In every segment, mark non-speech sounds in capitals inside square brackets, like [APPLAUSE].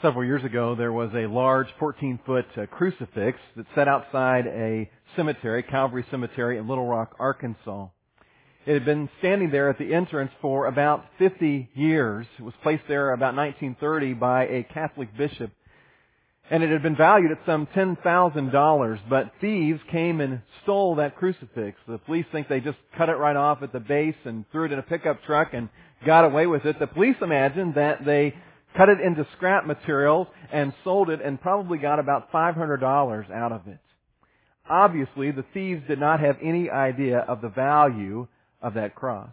Several years ago, there was a large 14 foot uh, crucifix that sat outside a cemetery, Calvary Cemetery in Little Rock, Arkansas. It had been standing there at the entrance for about 50 years. It was placed there about 1930 by a Catholic bishop. And it had been valued at some $10,000, but thieves came and stole that crucifix. The police think they just cut it right off at the base and threw it in a pickup truck and got away with it. The police imagine that they cut it into scrap materials and sold it and probably got about $500 out of it. Obviously, the thieves did not have any idea of the value of that cross.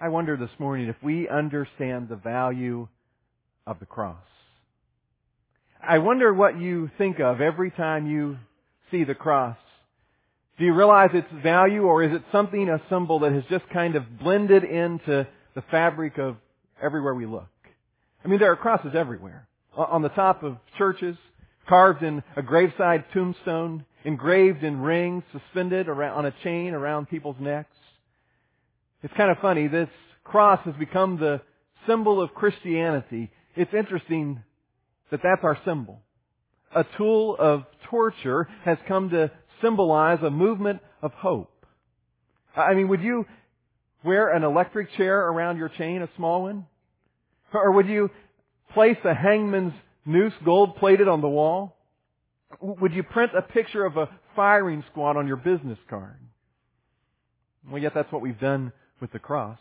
I wonder this morning if we understand the value of the cross. I wonder what you think of every time you see the cross. Do you realize its value or is it something, a symbol that has just kind of blended into the fabric of everywhere we look? I mean, there are crosses everywhere. On the top of churches, carved in a graveside tombstone, engraved in rings, suspended around, on a chain around people's necks. It's kind of funny. This cross has become the symbol of Christianity. It's interesting that that's our symbol. A tool of torture has come to symbolize a movement of hope. I mean, would you wear an electric chair around your chain, a small one? Or would you place a hangman's noose gold plated on the wall? Would you print a picture of a firing squad on your business card? Well, yet that's what we've done with the cross.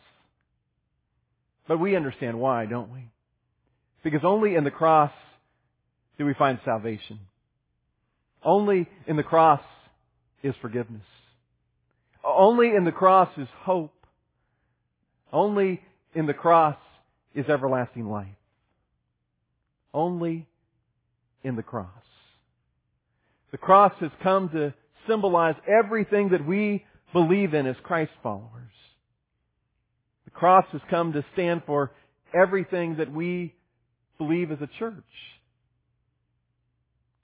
But we understand why, don't we? Because only in the cross do we find salvation. Only in the cross is forgiveness. Only in the cross is hope. Only in the cross is everlasting life. Only in the cross. The cross has come to symbolize everything that we believe in as Christ followers. The cross has come to stand for everything that we believe as a church.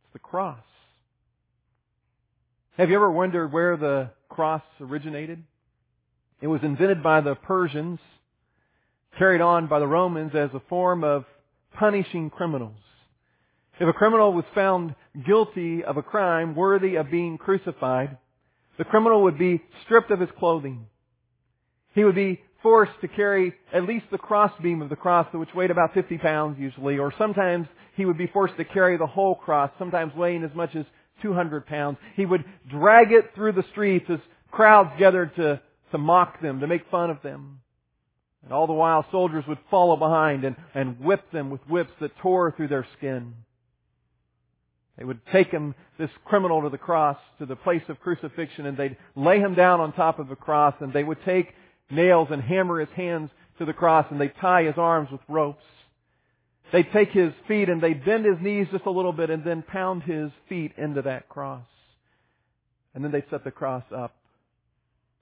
It's the cross. Have you ever wondered where the cross originated? It was invented by the Persians carried on by the Romans as a form of punishing criminals. If a criminal was found guilty of a crime worthy of being crucified, the criminal would be stripped of his clothing. He would be forced to carry at least the crossbeam of the cross, which weighed about 50 pounds usually, or sometimes he would be forced to carry the whole cross, sometimes weighing as much as 200 pounds. He would drag it through the streets as crowds gathered to, to mock them, to make fun of them. And all the while soldiers would follow behind and, and whip them with whips that tore through their skin. They would take him, this criminal, to the cross, to the place of crucifixion, and they'd lay him down on top of the cross, and they would take nails and hammer his hands to the cross, and they'd tie his arms with ropes. They'd take his feet and they'd bend his knees just a little bit and then pound his feet into that cross. And then they'd set the cross up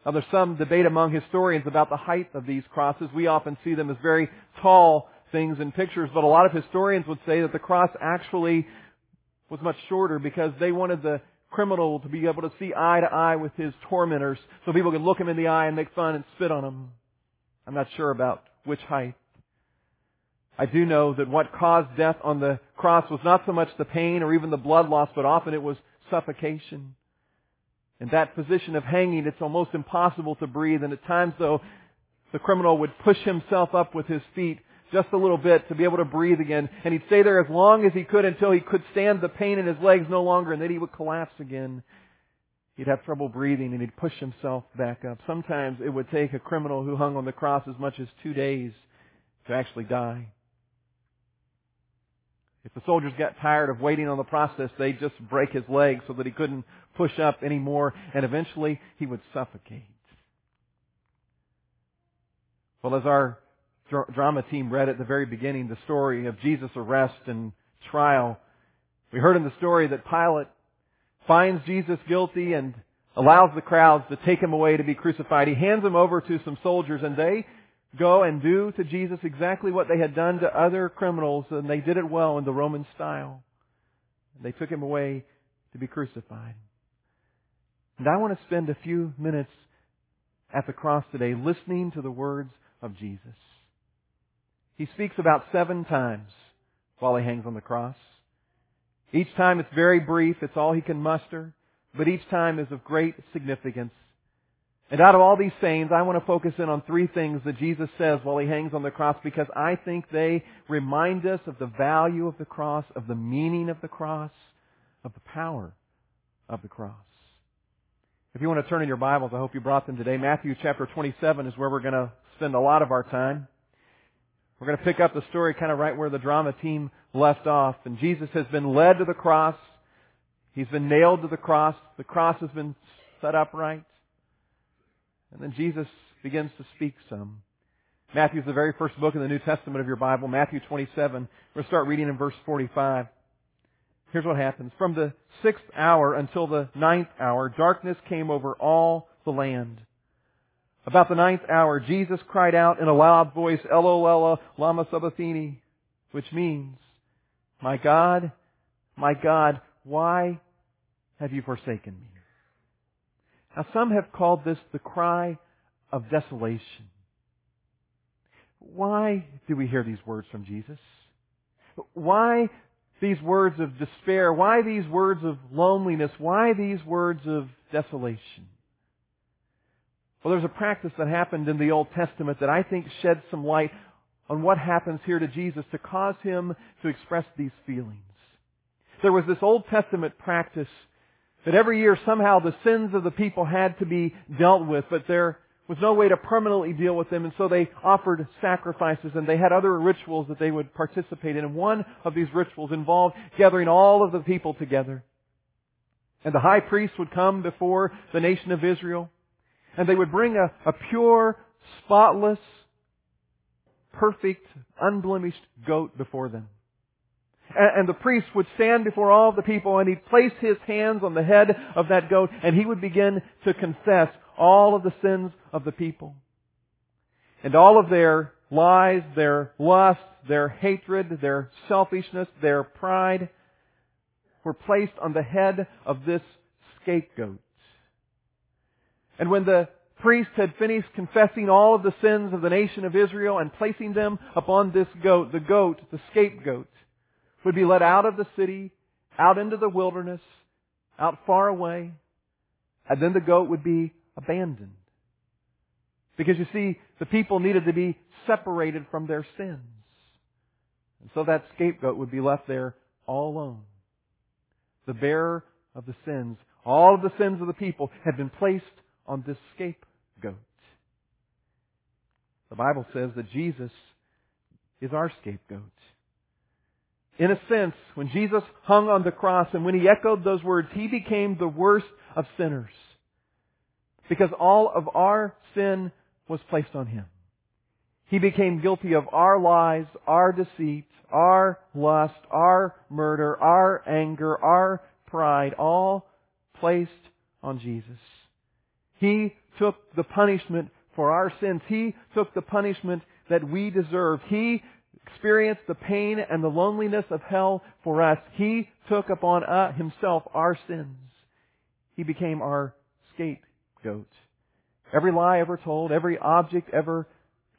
now there's some debate among historians about the height of these crosses. We often see them as very tall things in pictures, but a lot of historians would say that the cross actually was much shorter because they wanted the criminal to be able to see eye to eye with his tormentors so people could look him in the eye and make fun and spit on him. I'm not sure about which height. I do know that what caused death on the cross was not so much the pain or even the blood loss, but often it was suffocation. In that position of hanging, it's almost impossible to breathe. And at times, though, the criminal would push himself up with his feet just a little bit to be able to breathe again. And he'd stay there as long as he could until he could stand the pain in his legs no longer, and then he would collapse again. He'd have trouble breathing, and he'd push himself back up. Sometimes it would take a criminal who hung on the cross as much as two days to actually die. If the soldiers got tired of waiting on the process, they'd just break his legs so that he couldn't push up anymore, and eventually he would suffocate. Well, as our drama team read at the very beginning the story of Jesus' arrest and trial, we heard in the story that Pilate finds Jesus guilty and allows the crowds to take him away to be crucified. He hands him over to some soldiers and they go and do to Jesus exactly what they had done to other criminals, and they did it well in the Roman style. They took him away to be crucified. And I want to spend a few minutes at the cross today listening to the words of Jesus. He speaks about seven times while he hangs on the cross. Each time it's very brief, it's all he can muster, but each time is of great significance. And out of all these sayings, I want to focus in on three things that Jesus says while he hangs on the cross because I think they remind us of the value of the cross, of the meaning of the cross, of the power of the cross. If you want to turn in your Bibles, I hope you brought them today. Matthew chapter 27 is where we're going to spend a lot of our time. We're going to pick up the story kind of right where the drama team left off. And Jesus has been led to the cross. He's been nailed to the cross. The cross has been set upright. And then Jesus begins to speak some. Matthew is the very first book in the New Testament of your Bible, Matthew 27. We're going to start reading in verse 45. Here's what happens. From the sixth hour until the ninth hour, darkness came over all the land. About the ninth hour, Jesus cried out in a loud voice, Eloi, lama sabachthani, which means, My God, my God, why have you forsaken me? Now some have called this the cry of desolation. Why do we hear these words from Jesus? Why these words of despair? Why these words of loneliness? Why these words of desolation? Well, there's a practice that happened in the Old Testament that I think sheds some light on what happens here to Jesus to cause him to express these feelings. There was this Old Testament practice that every year somehow the sins of the people had to be dealt with, but there was no way to permanently deal with them, and so they offered sacrifices and they had other rituals that they would participate in. And one of these rituals involved gathering all of the people together. And the high priest would come before the nation of Israel, and they would bring a, a pure, spotless, perfect, unblemished goat before them. And the priest would stand before all the people and he'd place his hands on the head of that goat and he would begin to confess all of the sins of the people. And all of their lies, their lust, their hatred, their selfishness, their pride were placed on the head of this scapegoat. And when the priest had finished confessing all of the sins of the nation of Israel and placing them upon this goat, the goat, the scapegoat, would be led out of the city, out into the wilderness, out far away, and then the goat would be abandoned. Because you see, the people needed to be separated from their sins. And so that scapegoat would be left there all alone. The bearer of the sins, all of the sins of the people had been placed on this scapegoat. The Bible says that Jesus is our scapegoat. In a sense, when Jesus hung on the cross and when he echoed those words, he became the worst of sinners. Because all of our sin was placed on him. He became guilty of our lies, our deceit, our lust, our murder, our anger, our pride, all placed on Jesus. He took the punishment for our sins. He took the punishment that we deserved. He experienced the pain and the loneliness of hell for us. He took upon uh, himself our sins. He became our scapegoat. Every lie ever told, every object ever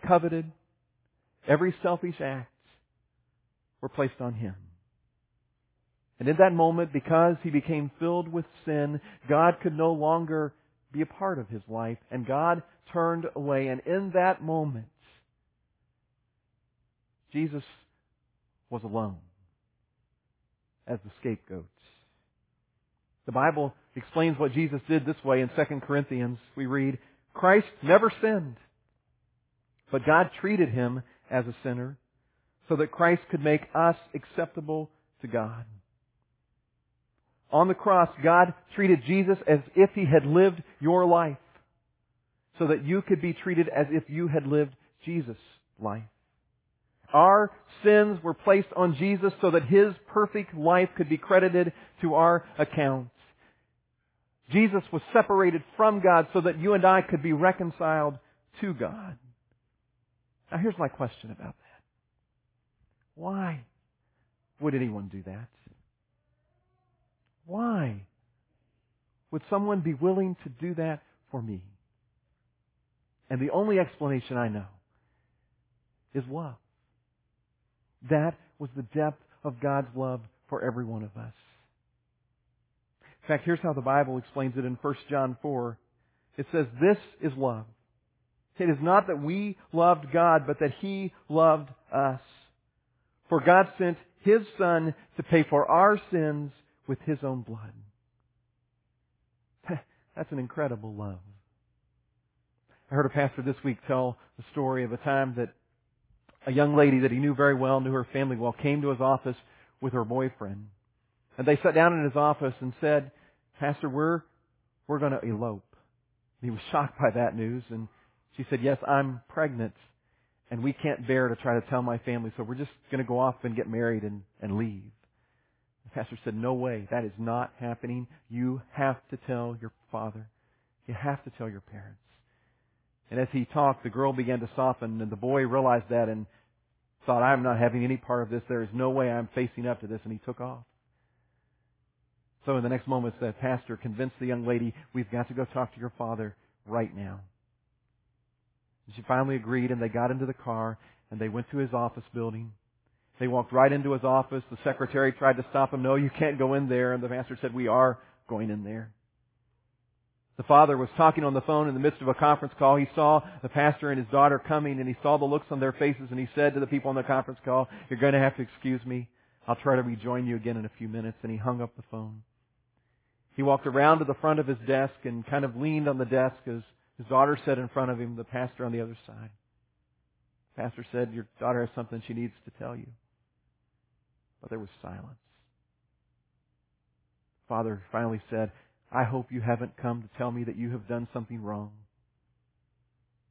coveted, every selfish act were placed on him. And in that moment, because he became filled with sin, God could no longer be a part of his life, and God turned away. And in that moment, Jesus was alone as the scapegoat. The Bible explains what Jesus did this way in 2 Corinthians. We read, Christ never sinned, but God treated him as a sinner so that Christ could make us acceptable to God. On the cross, God treated Jesus as if he had lived your life so that you could be treated as if you had lived Jesus' life. Our sins were placed on Jesus so that His perfect life could be credited to our account. Jesus was separated from God so that you and I could be reconciled to God. Now here's my question about that. Why would anyone do that? Why would someone be willing to do that for me? And the only explanation I know is love. That was the depth of God's love for every one of us. In fact, here's how the Bible explains it in 1 John 4. It says, This is love. It is not that we loved God, but that He loved us. For God sent His Son to pay for our sins with His own blood. [LAUGHS] That's an incredible love. I heard a pastor this week tell the story of a time that a young lady that he knew very well, knew her family well, came to his office with her boyfriend. And they sat down in his office and said, Pastor, we're, we're going to elope. he was [LAUGHS] shocked by that news and she said, yes, I'm pregnant and we can't bear to try to tell my family, so we're just going to go off and get married and, and leave. The pastor said, no way, that is not happening. You have to tell your father. You have to tell your parents. And as he talked, the girl began to soften, and the boy realized that and thought, I'm not having any part of this. There is no way I'm facing up to this. And he took off. So in the next moments, the pastor convinced the young lady, we've got to go talk to your father right now. And she finally agreed, and they got into the car, and they went to his office building. They walked right into his office. The secretary tried to stop him. No, you can't go in there. And the pastor said, we are going in there. The father was talking on the phone in the midst of a conference call. He saw the pastor and his daughter coming and he saw the looks on their faces and he said to the people on the conference call, you're going to have to excuse me. I'll try to rejoin you again in a few minutes. And he hung up the phone. He walked around to the front of his desk and kind of leaned on the desk as his daughter sat in front of him, the pastor on the other side. The pastor said, your daughter has something she needs to tell you. But there was silence. Father finally said, I hope you haven't come to tell me that you have done something wrong.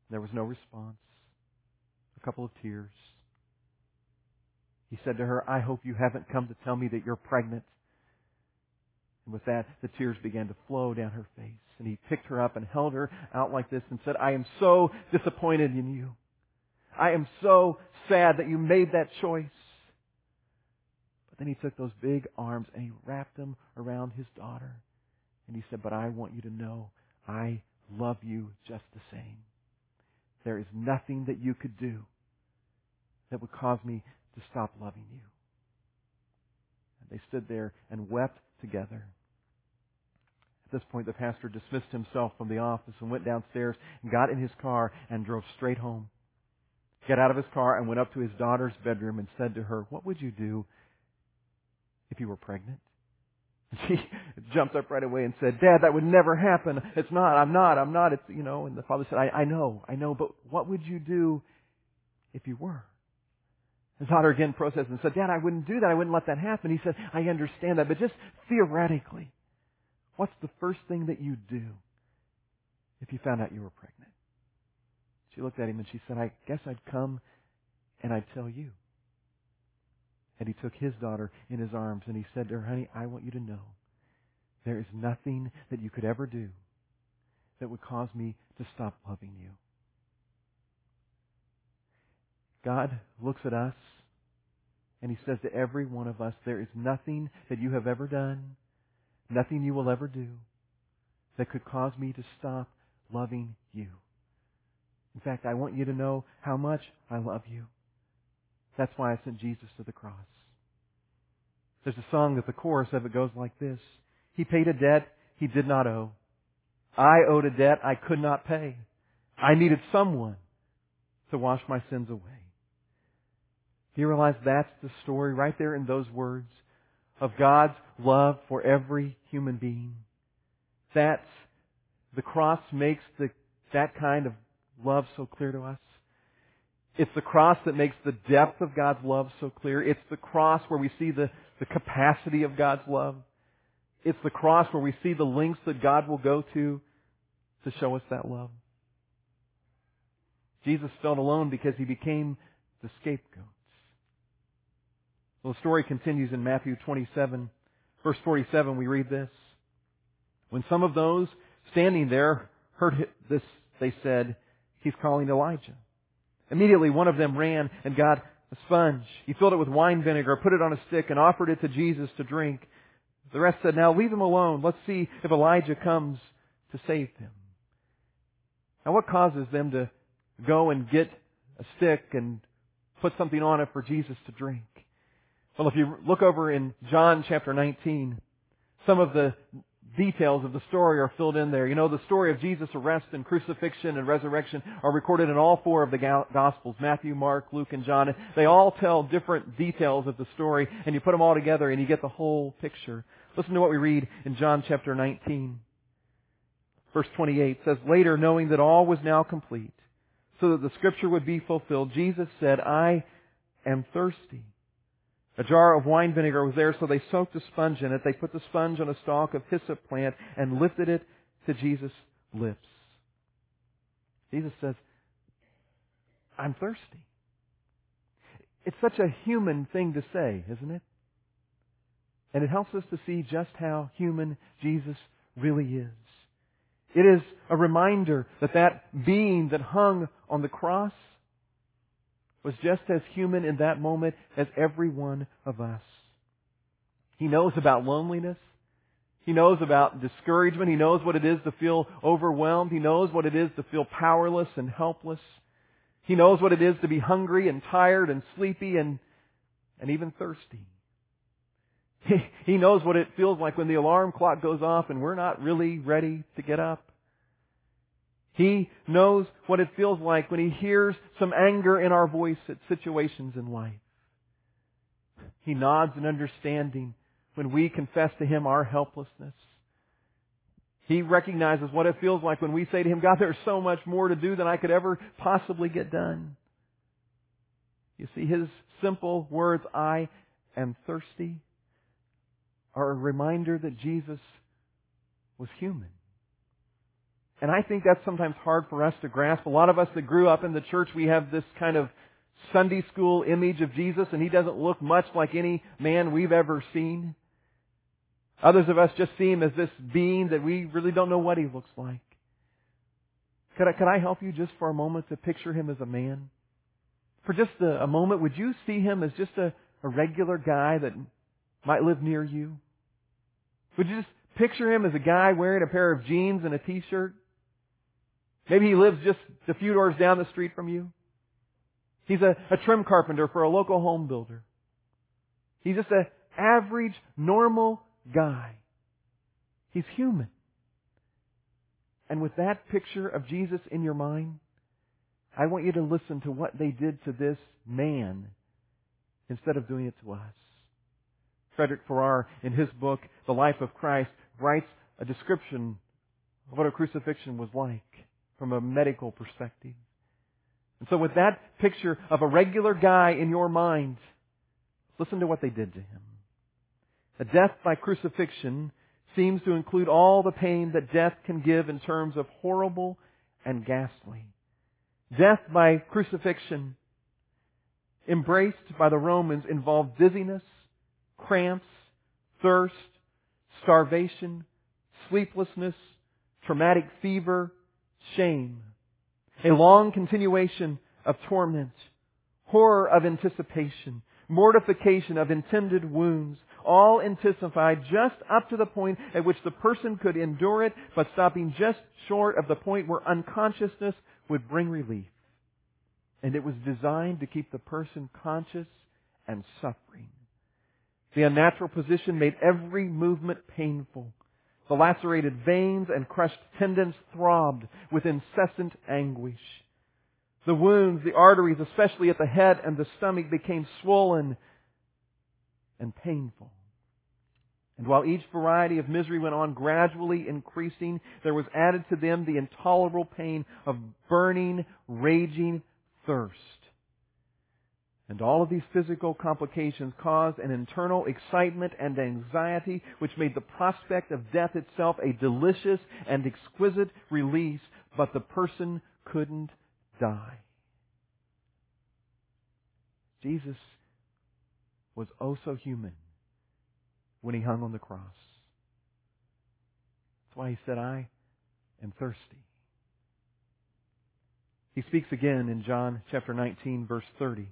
There was no response. A couple of tears. He said to her, I hope you haven't come to tell me that you're pregnant. And with that, the tears began to flow down her face. And he picked her up and held her out like this and said, I am so disappointed in you. I am so sad that you made that choice. But then he took those big arms and he wrapped them around his daughter. And he said, But I want you to know I love you just the same. There is nothing that you could do that would cause me to stop loving you. And they stood there and wept together. At this point, the pastor dismissed himself from the office and went downstairs and got in his car and drove straight home. He Got out of his car and went up to his daughter's bedroom and said to her, What would you do if you were pregnant? [LAUGHS] She jumped up right away and said, Dad, that would never happen. It's not. I'm not. I'm not. It's, you know, and the father said, I, I know. I know. But what would you do if you were? His daughter again processed and said, Dad, I wouldn't do that. I wouldn't let that happen. He said, I understand that, but just theoretically, what's the first thing that you'd do if you found out you were pregnant? She looked at him and she said, I guess I'd come and I'd tell you. And he took his daughter in his arms and he said to her, honey, I want you to know there is nothing that you could ever do that would cause me to stop loving you. God looks at us and he says to every one of us, there is nothing that you have ever done, nothing you will ever do that could cause me to stop loving you. In fact, I want you to know how much I love you. That's why I sent Jesus to the cross. There's a song that the chorus of it goes like this. He paid a debt he did not owe. I owed a debt I could not pay. I needed someone to wash my sins away. Do you realize that's the story right there in those words of God's love for every human being? That's the cross makes the, that kind of love so clear to us. It's the cross that makes the depth of God's love so clear. It's the cross where we see the, the capacity of God's love. It's the cross where we see the lengths that God will go to to show us that love. Jesus felt alone because he became the scapegoat. Well, the story continues in Matthew 27, verse 47. We read this. When some of those standing there heard this, they said, He's calling Elijah. Immediately one of them ran and got a sponge. He filled it with wine vinegar, put it on a stick, and offered it to Jesus to drink. The rest said, Now leave him alone. Let's see if Elijah comes to save him. Now what causes them to go and get a stick and put something on it for Jesus to drink? Well, if you look over in John chapter 19, some of the details of the story are filled in there. You know, the story of Jesus' arrest and crucifixion and resurrection are recorded in all four of the Gospels, Matthew, Mark, Luke, and John. They all tell different details of the story, and you put them all together and you get the whole picture. Listen to what we read in John chapter 19. Verse 28 says, Later, knowing that all was now complete, so that the scripture would be fulfilled, Jesus said, I am thirsty. A jar of wine vinegar was there, so they soaked a sponge in it. They put the sponge on a stalk of hyssop plant and lifted it to Jesus' lips. Jesus says, I'm thirsty. It's such a human thing to say, isn't it? And it helps us to see just how human Jesus really is. It is a reminder that that being that hung on the cross was just as human in that moment as every one of us. He knows about loneliness. He knows about discouragement. He knows what it is to feel overwhelmed. He knows what it is to feel powerless and helpless. He knows what it is to be hungry and tired and sleepy and, and even thirsty. He, [LAUGHS] he knows what it feels like when the alarm clock goes off and we're not really ready to get up. He knows what it feels like when he hears some anger in our voice at situations in life. He nods in understanding when we confess to him our helplessness. He recognizes what it feels like when we say to him, God, there's so much more to do than I could ever possibly get done. You see, his simple words, I am thirsty, are a reminder that Jesus was human. And I think that's sometimes hard for us to grasp. A lot of us that grew up in the church, we have this kind of Sunday school image of Jesus, and he doesn't look much like any man we've ever seen. Others of us just see him as this being that we really don't know what he looks like. Could I, could I help you just for a moment to picture him as a man? For just a, a moment, would you see him as just a, a regular guy that might live near you? Would you just picture him as a guy wearing a pair of jeans and a t-shirt? Maybe he lives just a few doors down the street from you. He's a, a trim carpenter for a local home builder. He's just an average, normal guy. He's human. And with that picture of Jesus in your mind, I want you to listen to what they did to this man instead of doing it to us. Frederic Farrar, in his book, The Life of Christ, writes a description of what a crucifixion was like from a medical perspective. And so with that picture of a regular guy in your mind, listen to what they did to him. A death by crucifixion seems to include all the pain that death can give in terms of horrible and ghastly. Death by crucifixion, embraced by the Romans, involved dizziness, cramps, thirst, starvation, sleeplessness, traumatic fever, shame, a long continuation of torment, horror of anticipation, mortification of intended wounds, all intensified just up to the point at which the person could endure it, but stopping just short of the point where unconsciousness would bring relief. And it was designed to keep the person conscious and suffering. The unnatural position made every movement painful. The lacerated veins and crushed tendons throbbed with incessant anguish. The wounds, the arteries, especially at the head and the stomach, became swollen and painful. And while each variety of misery went on gradually increasing, there was added to them the intolerable pain of burning, raging thirst. And all of these physical complications caused an internal excitement and anxiety which made the prospect of death itself a delicious and exquisite release, but the person couldn't die. Jesus was oh so human when he hung on the cross. That's why he said, I am thirsty. He speaks again in John chapter 19 verse 30.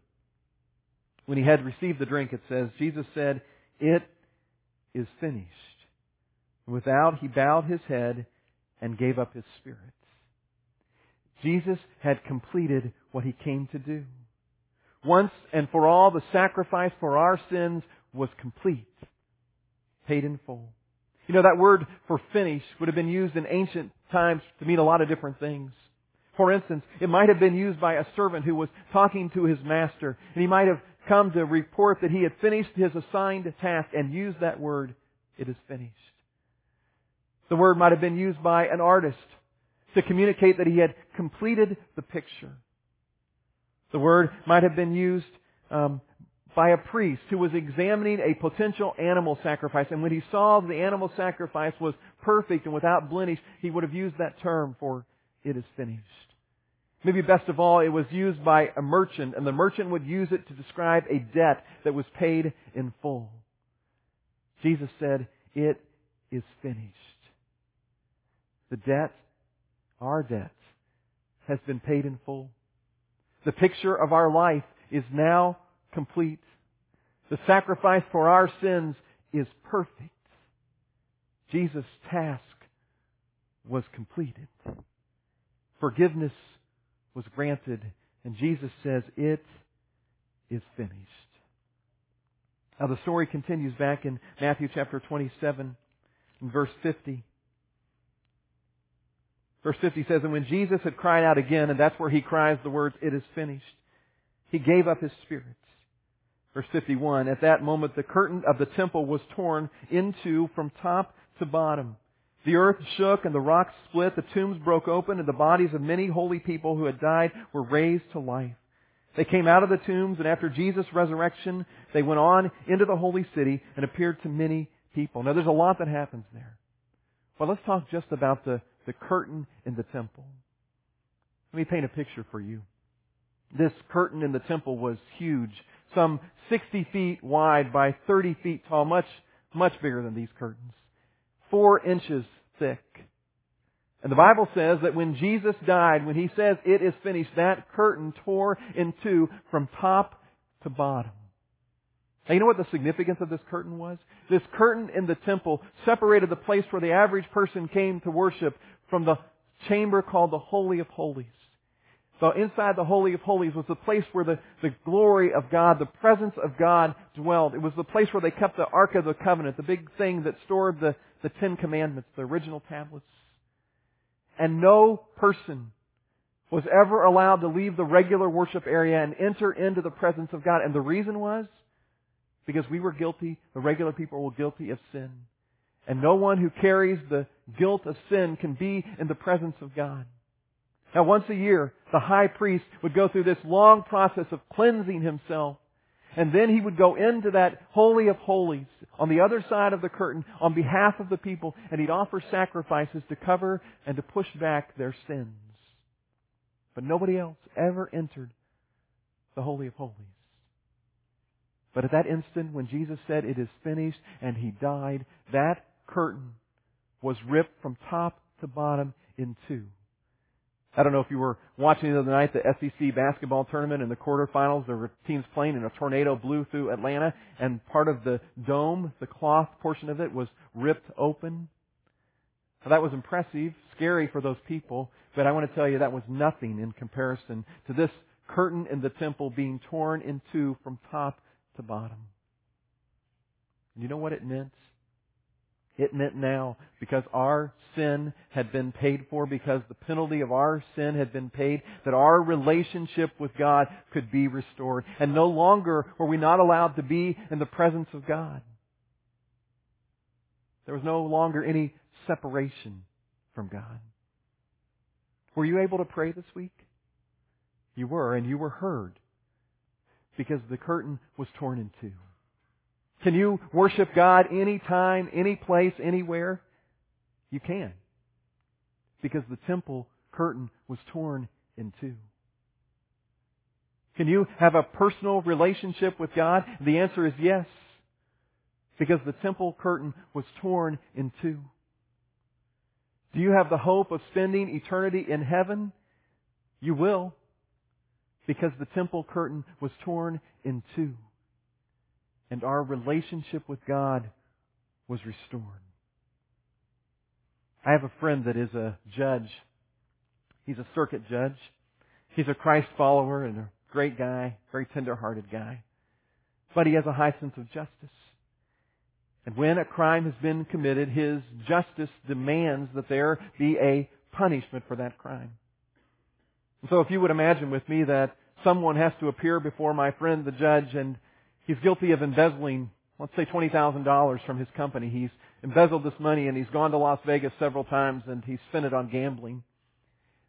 When he had received the drink, it says, Jesus said, It is finished. And without, he bowed his head and gave up his spirit. Jesus had completed what he came to do. Once and for all, the sacrifice for our sins was complete, paid in full. You know, that word for finish would have been used in ancient times to mean a lot of different things. For instance, it might have been used by a servant who was talking to his master, and he might have come to report that he had finished his assigned task and used that word, it is finished. The word might have been used by an artist to communicate that he had completed the picture. The word might have been used um, by a priest who was examining a potential animal sacrifice. And when he saw the animal sacrifice was perfect and without blemish, he would have used that term for it is finished. Maybe best of all, it was used by a merchant, and the merchant would use it to describe a debt that was paid in full. Jesus said, It is finished. The debt, our debt, has been paid in full. The picture of our life is now complete. The sacrifice for our sins is perfect. Jesus' task was completed. Forgiveness was granted, and Jesus says, It is finished. Now the story continues back in Matthew chapter 27 and verse 50. Verse 50 says, And when Jesus had cried out again, and that's where he cries the words, It is finished, he gave up his spirit. Verse 51, At that moment the curtain of the temple was torn into from top to bottom. The earth shook and the rocks split, the tombs broke open, and the bodies of many holy people who had died were raised to life. They came out of the tombs, and after Jesus' resurrection, they went on into the holy city and appeared to many people. Now there's a lot that happens there. But let's talk just about the, the curtain in the temple. Let me paint a picture for you. This curtain in the temple was huge, some 60 feet wide by 30 feet tall, much, much bigger than these curtains four inches thick. And the Bible says that when Jesus died, when He says it is finished, that curtain tore in two from top to bottom. Now you know what the significance of this curtain was? This curtain in the temple separated the place where the average person came to worship from the chamber called the Holy of Holies. So inside the Holy of Holies was the place where the, the glory of God, the presence of God dwelled. It was the place where they kept the Ark of the Covenant, the big thing that stored the, the Ten Commandments, the original tablets. And no person was ever allowed to leave the regular worship area and enter into the presence of God. And the reason was because we were guilty, the regular people were guilty of sin. And no one who carries the guilt of sin can be in the presence of God. Now once a year, the high priest would go through this long process of cleansing himself. And then he would go into that Holy of Holies on the other side of the curtain on behalf of the people and he'd offer sacrifices to cover and to push back their sins. But nobody else ever entered the Holy of Holies. But at that instant when Jesus said, it is finished, and he died, that curtain was ripped from top to bottom in two. I don't know if you were watching the other night the SEC basketball tournament in the quarterfinals. There were teams playing and a tornado blew through Atlanta and part of the dome, the cloth portion of it was ripped open. Now, that was impressive, scary for those people, but I want to tell you that was nothing in comparison to this curtain in the temple being torn in two from top to bottom. You know what it meant? It meant now because our sin had been paid for, because the penalty of our sin had been paid, that our relationship with God could be restored. And no longer were we not allowed to be in the presence of God. There was no longer any separation from God. Were you able to pray this week? You were, and you were heard because the curtain was torn in two. Can you worship God anytime, any place, anywhere? You can. Because the temple curtain was torn in two. Can you have a personal relationship with God? The answer is yes. Because the temple curtain was torn in two. Do you have the hope of spending eternity in heaven? You will. Because the temple curtain was torn in two and our relationship with God was restored. I have a friend that is a judge. He's a circuit judge. He's a Christ follower and a great guy, very tender-hearted guy. but he has a high sense of justice. And when a crime has been committed, his justice demands that there be a punishment for that crime. And so if you would imagine with me that someone has to appear before my friend the judge and he's guilty of embezzling, let's say $20,000 from his company. He's embezzled this money and he's gone to Las Vegas several times and he's spent it on gambling.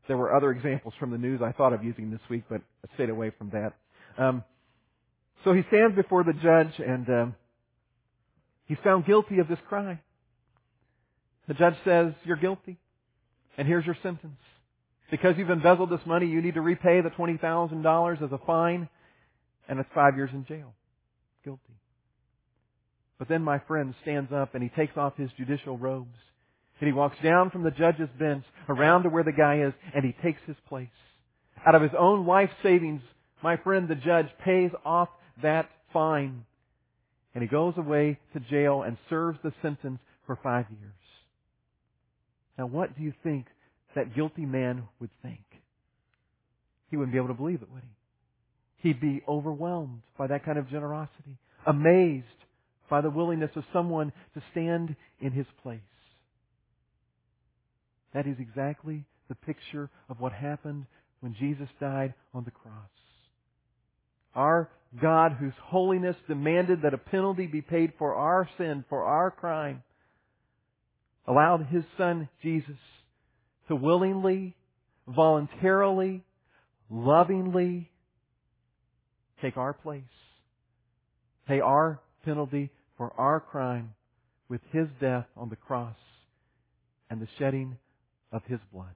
There were other examples from the news I thought of using this week, but I stayed away from that. Um, so he stands before the judge and um, he's found guilty of this crime. The judge says, you're guilty and here's your sentence. Because you've embezzled this money, you need to repay the $20,000 as a fine, and it's five years in jail. Guilty. But then my friend stands up and he takes off his judicial robes. And he walks down from the judge's bench around to where the guy is and he takes his place. Out of his own life savings, my friend the judge pays off that fine. And he goes away to jail and serves the sentence for five years. Now what do you think that guilty man would think. He wouldn't be able to believe it, would he? He'd be overwhelmed by that kind of generosity, amazed by the willingness of someone to stand in his place. That is exactly the picture of what happened when Jesus died on the cross. Our God, whose holiness demanded that a penalty be paid for our sin, for our crime, allowed His Son, Jesus, to willingly, voluntarily, lovingly take our place, pay our penalty for our crime with His death on the cross and the shedding of His blood.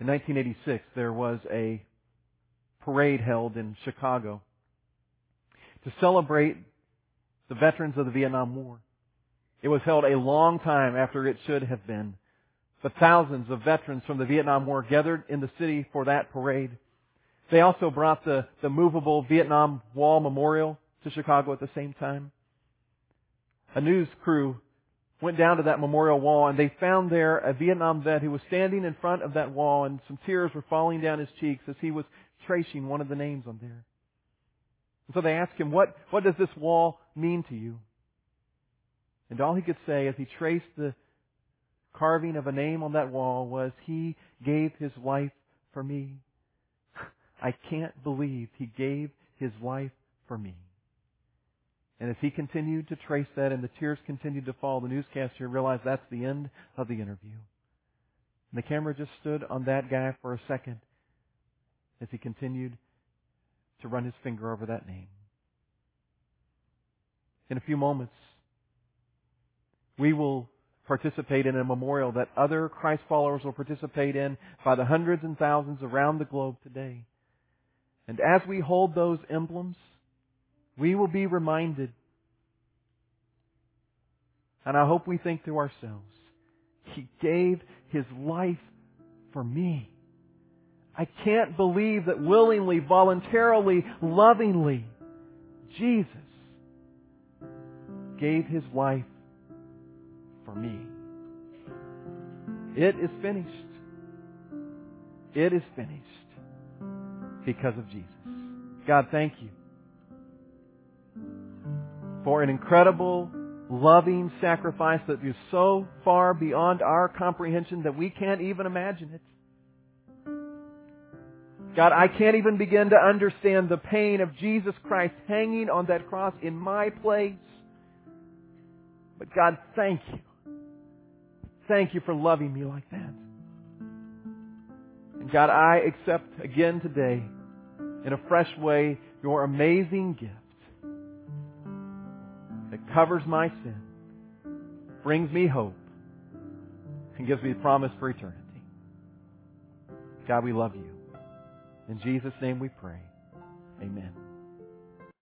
In 1986, there was a parade held in Chicago to celebrate the veterans of the Vietnam War. It was held a long time after it should have been. But thousands of veterans from the Vietnam War gathered in the city for that parade. They also brought the, the movable Vietnam Wall Memorial to Chicago at the same time. A news crew went down to that memorial wall and they found there a Vietnam vet who was standing in front of that wall and some tears were falling down his cheeks as he was tracing one of the names on there. And so they asked him, what, what does this wall mean to you? And all he could say as he traced the carving of a name on that wall was, He gave His life for me. I can't believe He gave His life for me. And as he continued to trace that and the tears continued to fall, the newscaster realized that's the end of the interview. And the camera just stood on that guy for a second as he continued to run his finger over that name. In a few moments, we will participate in a memorial that other Christ followers will participate in by the hundreds and thousands around the globe today. And as we hold those emblems, we will be reminded, and I hope we think to ourselves, He gave His life for me. I can't believe that willingly, voluntarily, lovingly, Jesus gave His life for me. It is finished. It is finished because of Jesus. God, thank you for an incredible, loving sacrifice that is so far beyond our comprehension that we can't even imagine it. God, I can't even begin to understand the pain of Jesus Christ hanging on that cross in my place. But God, thank you Thank you for loving me like that. God, I accept again today, in a fresh way, your amazing gift that covers my sin, brings me hope, and gives me the promise for eternity. God, we love you. In Jesus' name we pray. Amen.